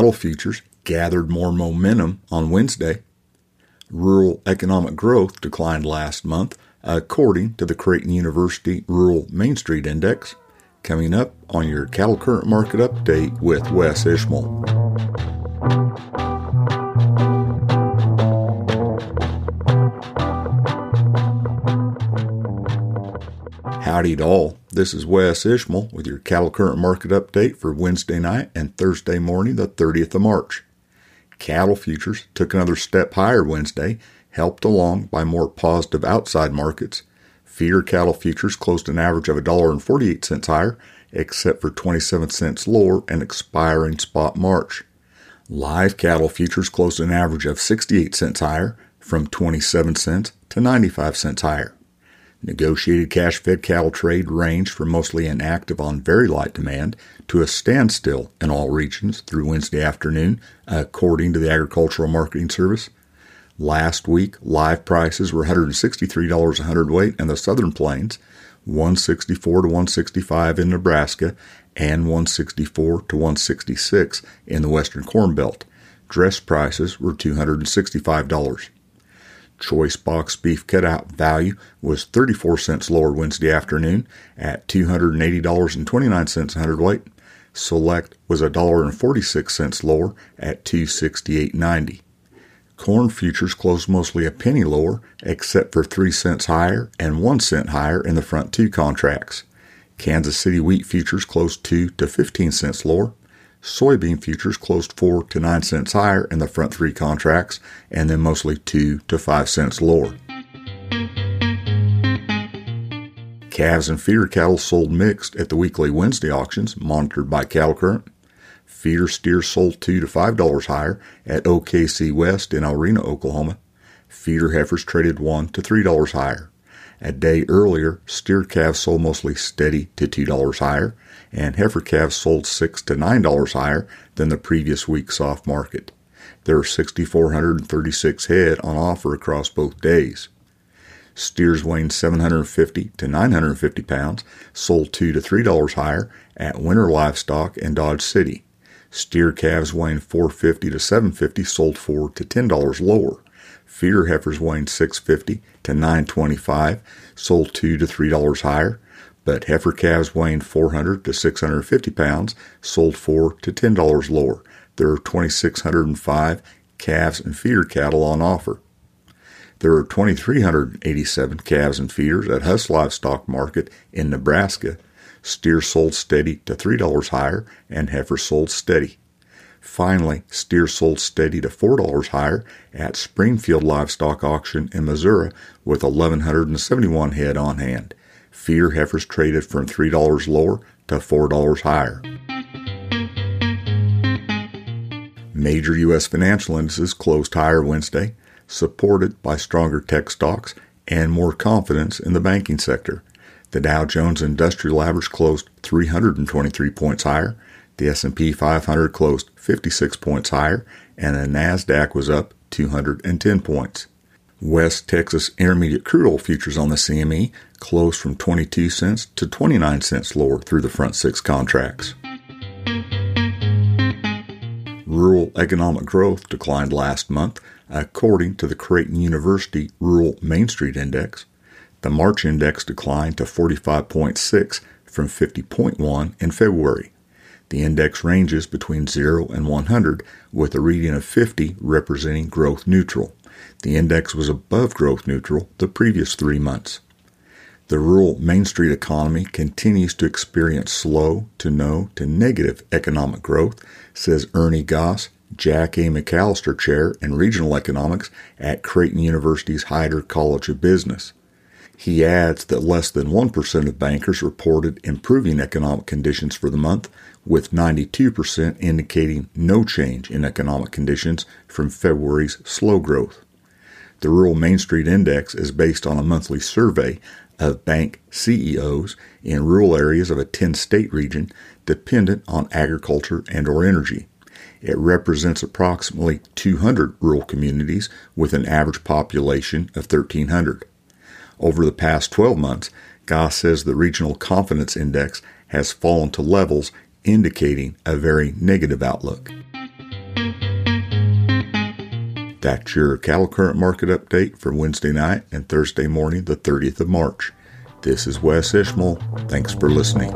Cattle futures gathered more momentum on Wednesday. Rural economic growth declined last month, according to the Creighton University Rural Main Street Index. Coming up on your cattle current market update with Wes Ishmael. Howdy to all. This is Wes Ishmael with your cattle current market update for Wednesday night and Thursday morning, the 30th of March. Cattle futures took another step higher Wednesday, helped along by more positive outside markets. Feeder cattle futures closed an average of $1.48 higher, except for 27 cents lower and expiring spot March. Live cattle futures closed an average of 68 cents higher, from 27 cents to 95 cents higher. Negotiated cash fed cattle trade ranged from mostly inactive on very light demand to a standstill in all regions through Wednesday afternoon, according to the Agricultural Marketing Service. Last week, live prices were $163 a hundredweight in the Southern Plains, 164 to 165 in Nebraska, and 164 to 166 in the Western Corn Belt. Dress prices were $265. Choice box beef cutout value was 34 cents lower Wednesday afternoon at $280.29 a hundredweight. Select was $1.46 lower at 268.90. Corn futures closed mostly a penny lower, except for 3 cents higher and 1 cent higher in the front two contracts. Kansas City wheat futures closed 2 to 15 cents lower. Soybean futures closed 4 to 9 cents higher in the front three contracts and then mostly 2 to 5 cents lower. Calves and feeder cattle sold mixed at the weekly Wednesday auctions monitored by Cattle Current. Feeder steers sold 2 to $5 higher at OKC West in El Reno, Oklahoma. Feeder heifers traded 1 to $3 higher. A day earlier, steer calves sold mostly steady to $2 higher, and heifer calves sold 6 to $9 higher than the previous week's soft market. There are 6,436 head on offer across both days. Steers weighing 750 to 950 pounds sold 2 to $3 higher at Winter Livestock in Dodge City. Steer calves weighing 450 to 750 sold 4 to $10 lower. Feeder heifers weighing 650 to 925 sold 2 to $3 higher, but heifer calves weighing 400 to 650 pounds sold 4 to $10 lower. There are 2,605 calves and feeder cattle on offer. There are 2,387 calves and feeders at Huss Livestock Market in Nebraska Steers sold steady to $3 higher, and heifers sold steady. Finally, steers sold steady to $4 higher at Springfield Livestock Auction in Missouri with 1,171 head on hand. Feeder heifers traded from $3 lower to $4 higher. Major U.S. financial indices closed higher Wednesday, supported by stronger tech stocks and more confidence in the banking sector. The Dow Jones Industrial Average closed 323 points higher. The S&P 500 closed 56 points higher, and the Nasdaq was up 210 points. West Texas Intermediate crude oil futures on the CME closed from 22 cents to 29 cents lower through the front six contracts. Rural economic growth declined last month, according to the Creighton University Rural Main Street Index. The March index declined to 45.6 from 50.1 in February. The index ranges between 0 and 100, with a reading of 50 representing growth neutral. The index was above growth neutral the previous three months. The rural Main Street economy continues to experience slow to no to negative economic growth, says Ernie Goss, Jack A. MacAllister Chair in Regional Economics at Creighton University's Heider College of Business. He adds that less than 1% of bankers reported improving economic conditions for the month, with 92% indicating no change in economic conditions from February's slow growth. The Rural Main Street Index is based on a monthly survey of bank CEOs in rural areas of a 10 state region dependent on agriculture and or energy. It represents approximately 200 rural communities with an average population of 1300. Over the past 12 months, Goss says the regional confidence index has fallen to levels indicating a very negative outlook. That's your cattle current market update for Wednesday night and Thursday morning, the 30th of March. This is Wes Ishmael. Thanks for listening.